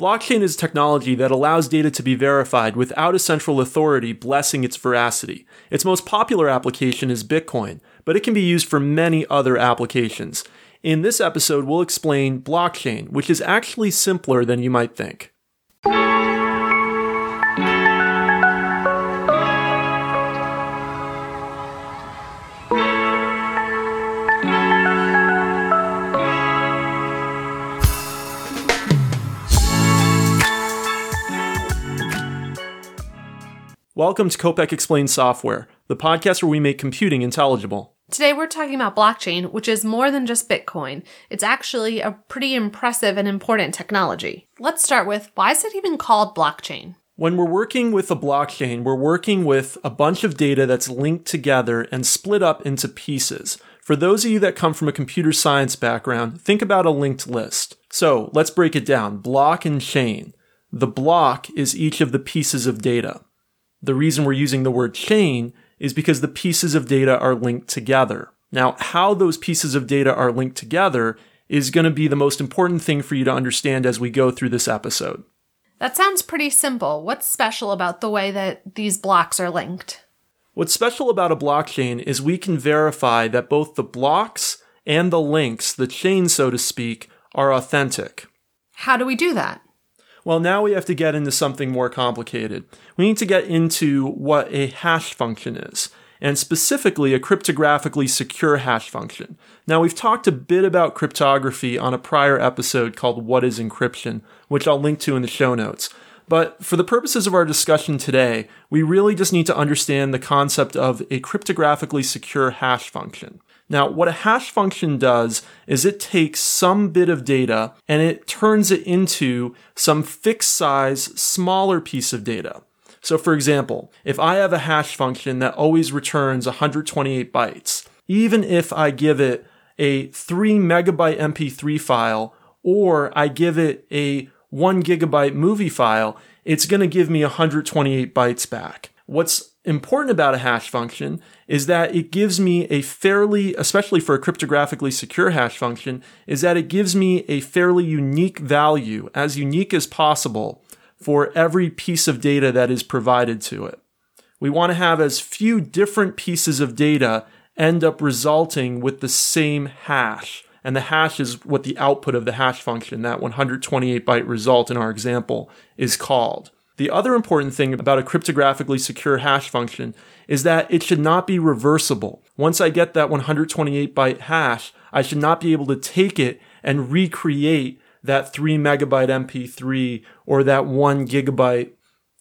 Blockchain is a technology that allows data to be verified without a central authority blessing its veracity. Its most popular application is Bitcoin, but it can be used for many other applications. In this episode, we'll explain blockchain, which is actually simpler than you might think. Welcome to Kopec Explains Software, the podcast where we make computing intelligible. Today we're talking about blockchain, which is more than just Bitcoin. It's actually a pretty impressive and important technology. Let's start with why is it even called blockchain? When we're working with a blockchain, we're working with a bunch of data that's linked together and split up into pieces. For those of you that come from a computer science background, think about a linked list. So let's break it down block and chain. The block is each of the pieces of data. The reason we're using the word chain is because the pieces of data are linked together. Now, how those pieces of data are linked together is going to be the most important thing for you to understand as we go through this episode. That sounds pretty simple. What's special about the way that these blocks are linked? What's special about a blockchain is we can verify that both the blocks and the links, the chain so to speak, are authentic. How do we do that? Well, now we have to get into something more complicated. We need to get into what a hash function is, and specifically a cryptographically secure hash function. Now, we've talked a bit about cryptography on a prior episode called What is Encryption, which I'll link to in the show notes. But for the purposes of our discussion today, we really just need to understand the concept of a cryptographically secure hash function. Now, what a hash function does is it takes some bit of data and it turns it into some fixed size, smaller piece of data. So for example, if I have a hash function that always returns 128 bytes, even if I give it a 3 megabyte MP3 file or I give it a 1 gigabyte movie file, it's going to give me 128 bytes back. What's important about a hash function is that it gives me a fairly, especially for a cryptographically secure hash function, is that it gives me a fairly unique value, as unique as possible, for every piece of data that is provided to it. We want to have as few different pieces of data end up resulting with the same hash. And the hash is what the output of the hash function, that 128 byte result in our example, is called. The other important thing about a cryptographically secure hash function is that it should not be reversible. Once I get that 128 byte hash, I should not be able to take it and recreate that 3 megabyte MP3 or that 1 gigabyte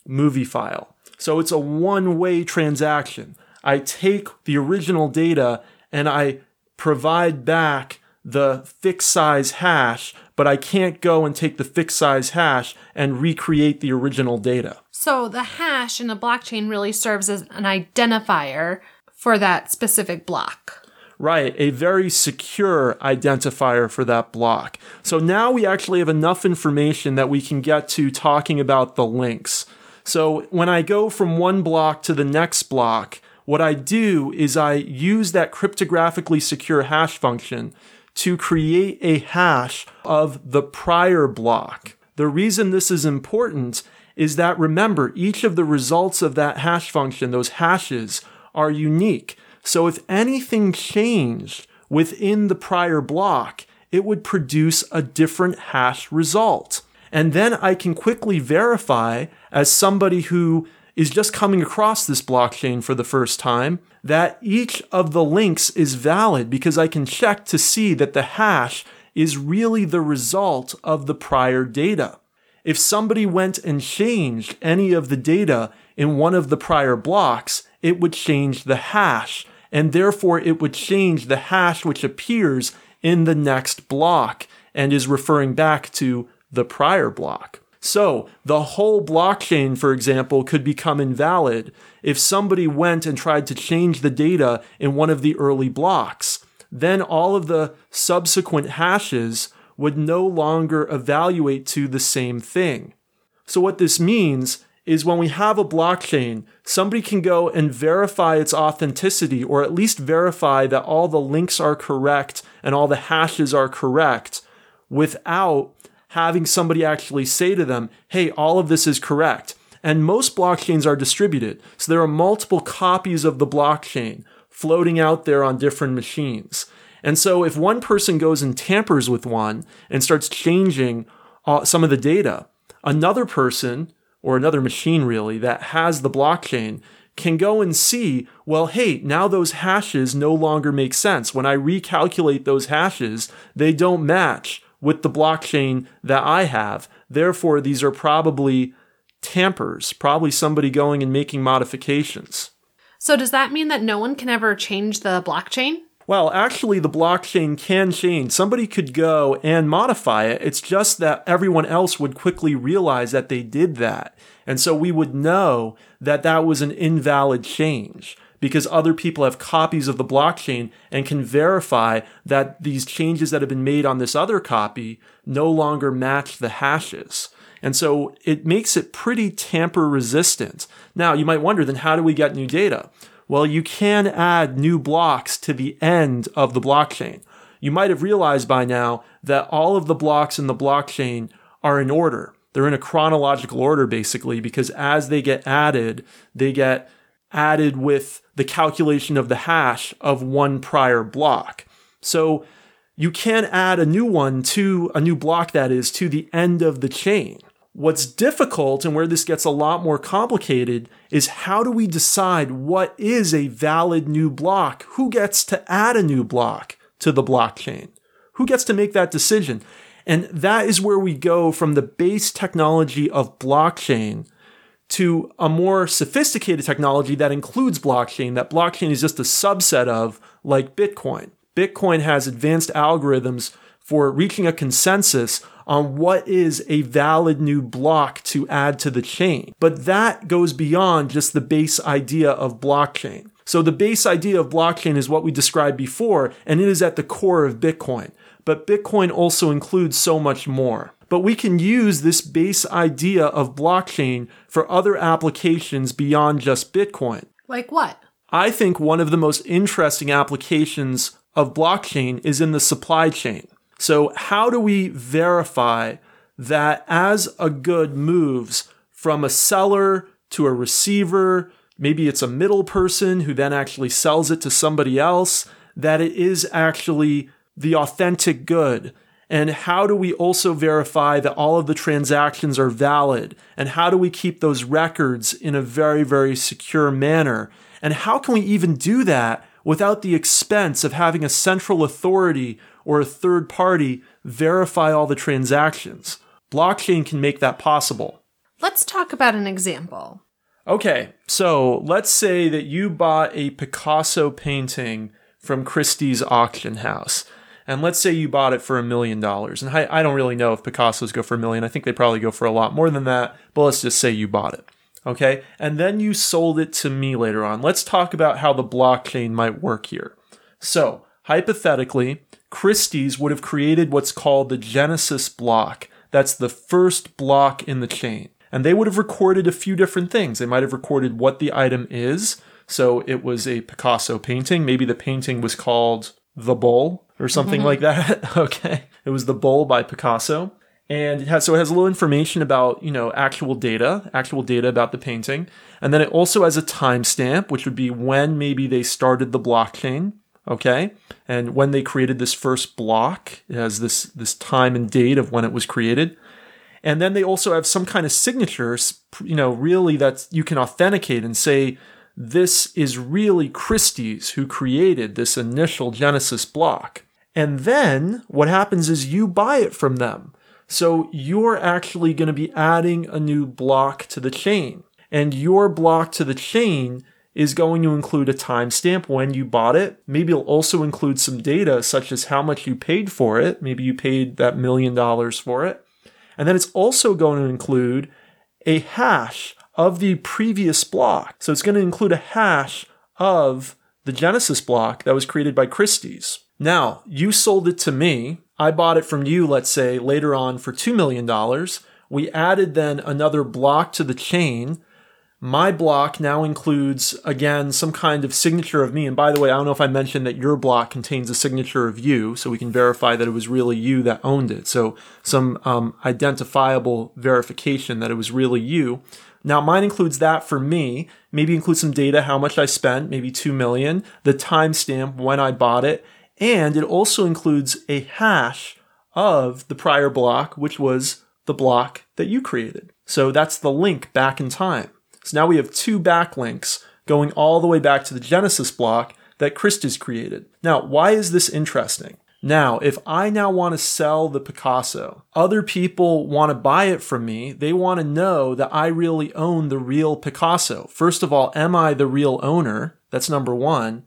movie file. So it's a one way transaction. I take the original data and I provide back the fixed size hash, but I can't go and take the fixed size hash and recreate the original data. So the hash in a blockchain really serves as an identifier for that specific block. Right, a very secure identifier for that block. So now we actually have enough information that we can get to talking about the links. So when I go from one block to the next block, what I do is I use that cryptographically secure hash function to create a hash of the prior block. The reason this is important is that remember, each of the results of that hash function, those hashes, are unique. So if anything changed within the prior block, it would produce a different hash result. And then I can quickly verify as somebody who is just coming across this blockchain for the first time that each of the links is valid because I can check to see that the hash is really the result of the prior data. If somebody went and changed any of the data in one of the prior blocks, it would change the hash, and therefore it would change the hash which appears in the next block and is referring back to the prior block. So the whole blockchain, for example, could become invalid if somebody went and tried to change the data in one of the early blocks. Then all of the subsequent hashes would no longer evaluate to the same thing. So what this means is when we have a blockchain, somebody can go and verify its authenticity or at least verify that all the links are correct and all the hashes are correct without having somebody actually say to them, hey, all of this is correct. And most blockchains are distributed. So there are multiple copies of the blockchain floating out there on different machines. And so if one person goes and tampers with one and starts changing uh, some of the data, another person or another machine really that has the blockchain can go and see, well, hey, now those hashes no longer make sense. When I recalculate those hashes, they don't match with the blockchain that I have. Therefore, these are probably tampers, probably somebody going and making modifications. So, does that mean that no one can ever change the blockchain? Well, actually, the blockchain can change. Somebody could go and modify it. It's just that everyone else would quickly realize that they did that. And so we would know that that was an invalid change because other people have copies of the blockchain and can verify that these changes that have been made on this other copy no longer match the hashes. And so it makes it pretty tamper resistant. Now, you might wonder then how do we get new data? Well, you can add new blocks to the end of the blockchain. You might have realized by now that all of the blocks in the blockchain are in order. They're in a chronological order, basically, because as they get added, they get added with the calculation of the hash of one prior block. So you can add a new one to a new block that is to the end of the chain. What's difficult and where this gets a lot more complicated is how do we decide what is a valid new block? Who gets to add a new block to the blockchain? Who gets to make that decision? And that is where we go from the base technology of blockchain to a more sophisticated technology that includes blockchain, that blockchain is just a subset of, like Bitcoin. Bitcoin has advanced algorithms for reaching a consensus on what is a valid new block to add to the chain. But that goes beyond just the base idea of blockchain. So the base idea of blockchain is what we described before, and it is at the core of Bitcoin. But Bitcoin also includes so much more. But we can use this base idea of blockchain for other applications beyond just Bitcoin. Like what? I think one of the most interesting applications of blockchain is in the supply chain. So, how do we verify that as a good moves from a seller to a receiver, maybe it's a middle person who then actually sells it to somebody else, that it is actually the authentic good? And how do we also verify that all of the transactions are valid? And how do we keep those records in a very, very secure manner? And how can we even do that without the expense of having a central authority or a third party verify all the transactions. Blockchain can make that possible. Let's talk about an example. Okay, so let's say that you bought a Picasso painting from Christie's auction house. And let's say you bought it for a million dollars. And I, I don't really know if Picassos go for a million. I think they probably go for a lot more than that. But let's just say you bought it. Okay. And then you sold it to me later on. Let's talk about how the blockchain might work here. So, hypothetically, Christie's would have created what's called the Genesis block. That's the first block in the chain. And they would have recorded a few different things. They might have recorded what the item is. So it was a Picasso painting. Maybe the painting was called The Bull or something mm-hmm. like that. okay. It was The Bull by Picasso. And it has, so it has a little information about, you know, actual data, actual data about the painting. And then it also has a timestamp, which would be when maybe they started the blockchain. Okay. And when they created this first block, it has this, this time and date of when it was created. And then they also have some kind of signatures, you know, really that you can authenticate and say, this is really Christie's who created this initial Genesis block. And then what happens is you buy it from them. So you're actually going to be adding a new block to the chain. And your block to the chain is going to include a timestamp when you bought it. Maybe it'll also include some data such as how much you paid for it. Maybe you paid that million dollars for it. And then it's also going to include a hash of the previous block. So it's going to include a hash of the Genesis block that was created by Christie's. Now, you sold it to me. I bought it from you, let's say, later on for $2 million. We added then another block to the chain My block now includes, again, some kind of signature of me. And by the way, I don't know if I mentioned that your block contains a signature of you, so we can verify that it was really you that owned it. So some um, identifiable verification that it was really you. Now mine includes that for me. Maybe includes some data, how much I spent, maybe 2 million, the timestamp when I bought it, and it also includes a hash of the prior block, which was the block that you created. So that's the link back in time. So now we have two backlinks going all the way back to the Genesis block that Christie's created. Now, why is this interesting? Now, if I now want to sell the Picasso, other people want to buy it from me. They want to know that I really own the real Picasso. First of all, am I the real owner? That's number one.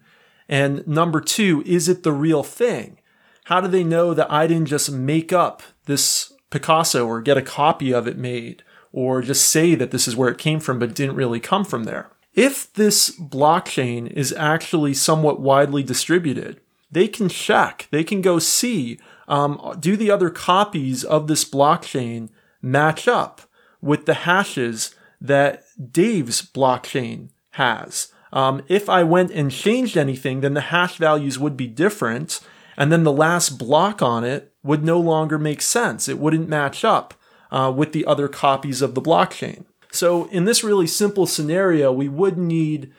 And number two, is it the real thing? How do they know that I didn't just make up this Picasso or get a copy of it made or just say that this is where it came from but didn't really come from there? If this blockchain is actually somewhat widely distributed, they can check, they can go see, um, do the other copies of this blockchain match up with the hashes that Dave's blockchain has? Um, if I went and changed anything, then the hash values would be different, and then the last block on it would no longer make sense. It wouldn't match up uh, with the other copies of the blockchain. So, in this really simple scenario, we would need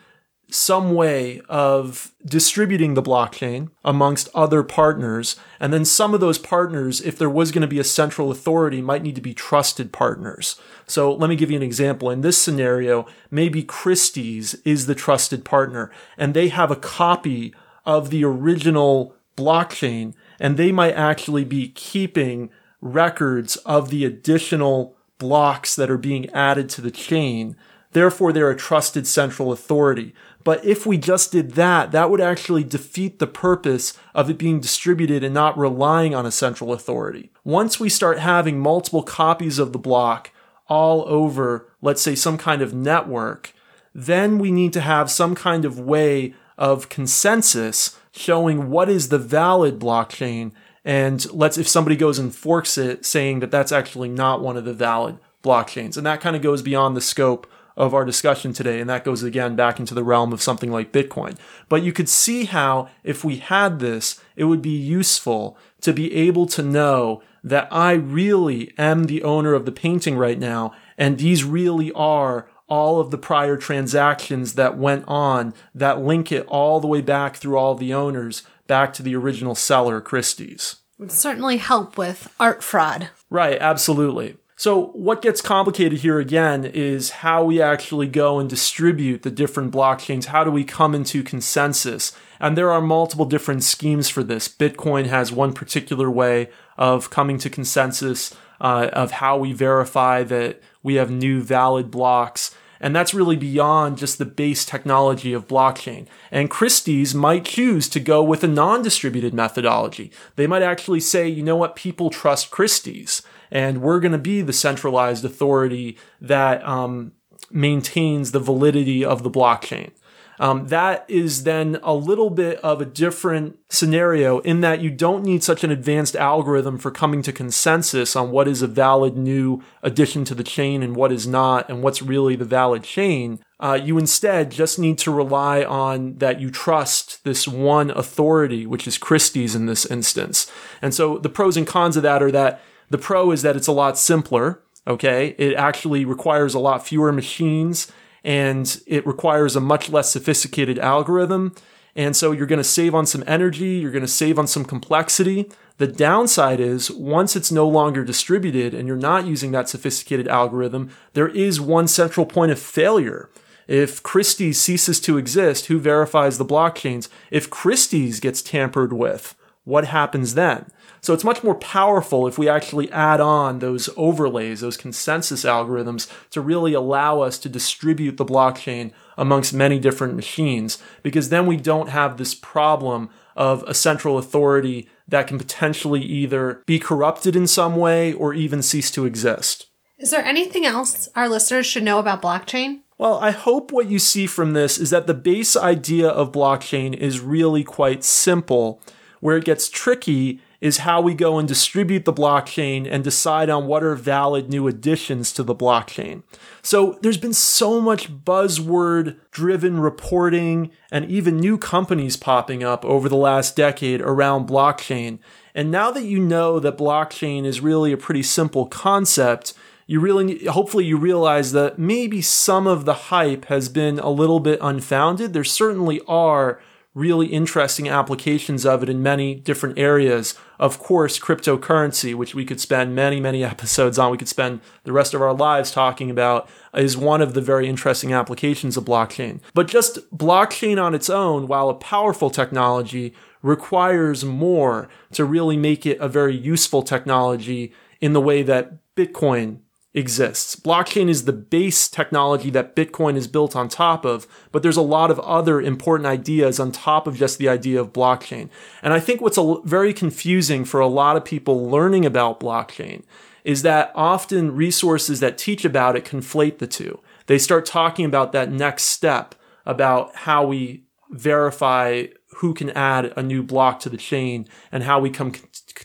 some way of distributing the blockchain amongst other partners. And then some of those partners, if there was going to be a central authority, might need to be trusted partners. So let me give you an example. In this scenario, maybe Christie's is the trusted partner and they have a copy of the original blockchain and they might actually be keeping records of the additional blocks that are being added to the chain. Therefore, they're a trusted central authority. But if we just did that, that would actually defeat the purpose of it being distributed and not relying on a central authority. Once we start having multiple copies of the block all over, let's say, some kind of network, then we need to have some kind of way of consensus showing what is the valid blockchain. And let's, if somebody goes and forks it, saying that that's actually not one of the valid blockchains. And that kind of goes beyond the scope of our discussion today. And that goes again back into the realm of something like Bitcoin. But you could see how if we had this, it would be useful to be able to know that I really am the owner of the painting right now. And these really are all of the prior transactions that went on that link it all the way back through all the owners back to the original seller, Christie's. Would certainly help with art fraud. Right, absolutely. So, what gets complicated here again is how we actually go and distribute the different blockchains. How do we come into consensus? And there are multiple different schemes for this. Bitcoin has one particular way of coming to consensus uh, of how we verify that we have new valid blocks. And that's really beyond just the base technology of blockchain. And Christie's might choose to go with a non distributed methodology. They might actually say, you know what, people trust Christie's and we're going to be the centralized authority that um, maintains the validity of the blockchain. Um, that is then a little bit of a different scenario in that you don't need such an advanced algorithm for coming to consensus on what is a valid new addition to the chain and what is not, and what's really the valid chain. Uh, you instead just need to rely on that you trust this one authority, which is Christie's in this instance. And so the pros and cons of that are that the pro is that it's a lot simpler. Okay. It actually requires a lot fewer machines and it requires a much less sophisticated algorithm. And so you're going to save on some energy. You're going to save on some complexity. The downside is once it's no longer distributed and you're not using that sophisticated algorithm, there is one central point of failure. If Christie's ceases to exist, who verifies the blockchains? If Christie's gets tampered with, what happens then? So it's much more powerful if we actually add on those overlays, those consensus algorithms to really allow us to distribute the blockchain amongst many different machines, because then we don't have this problem of a central authority that can potentially either be corrupted in some way or even cease to exist. Is there anything else our listeners should know about blockchain? Well, I hope what you see from this is that the base idea of blockchain is really quite simple. Where it gets tricky is how we go and distribute the blockchain and decide on what are valid new additions to the blockchain. So there's been so much buzzword driven reporting and even new companies popping up over the last decade around blockchain. And now that you know that blockchain is really a pretty simple concept, you really hopefully you realize that maybe some of the hype has been a little bit unfounded. There certainly are really interesting applications of it in many different areas. Of course, cryptocurrency, which we could spend many, many episodes on, we could spend the rest of our lives talking about, is one of the very interesting applications of blockchain. But just blockchain on its own, while a powerful technology, requires more to really make it a very useful technology in the way that Bitcoin exists. Blockchain is the base technology that Bitcoin is built on top of, but there's a lot of other important ideas on top of just the idea of blockchain. And I think what's very confusing for a lot of people learning about blockchain is that often resources that teach about it conflate the two. They start talking about that next step about how we verify who can add a new block to the chain and how we come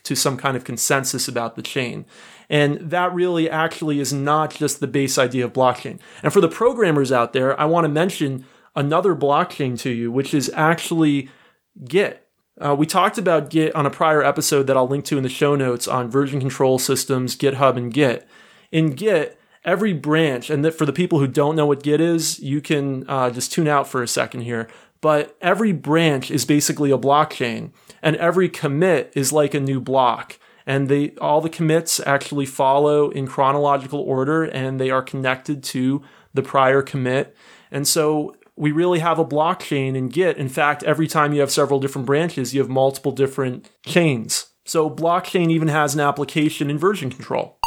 to some kind of consensus about the chain. And that really actually is not just the base idea of blockchain. And for the programmers out there, I want to mention another blockchain to you, which is actually Git. Uh, we talked about Git on a prior episode that I'll link to in the show notes on version control systems, GitHub, and Git. In Git, every branch, and for the people who don't know what Git is, you can uh, just tune out for a second here. But every branch is basically a blockchain, and every commit is like a new block and they all the commits actually follow in chronological order and they are connected to the prior commit. And so we really have a blockchain in Git. In fact, every time you have several different branches, you have multiple different chains. So blockchain even has an application in version control.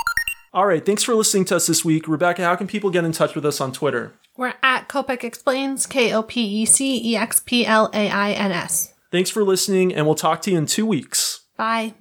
All right, thanks for listening to us this week. Rebecca, how can people get in touch with us on Twitter? We're at Kopec Explains, K O P E C E X P L A I N S. Thanks for listening, and we'll talk to you in two weeks. Bye.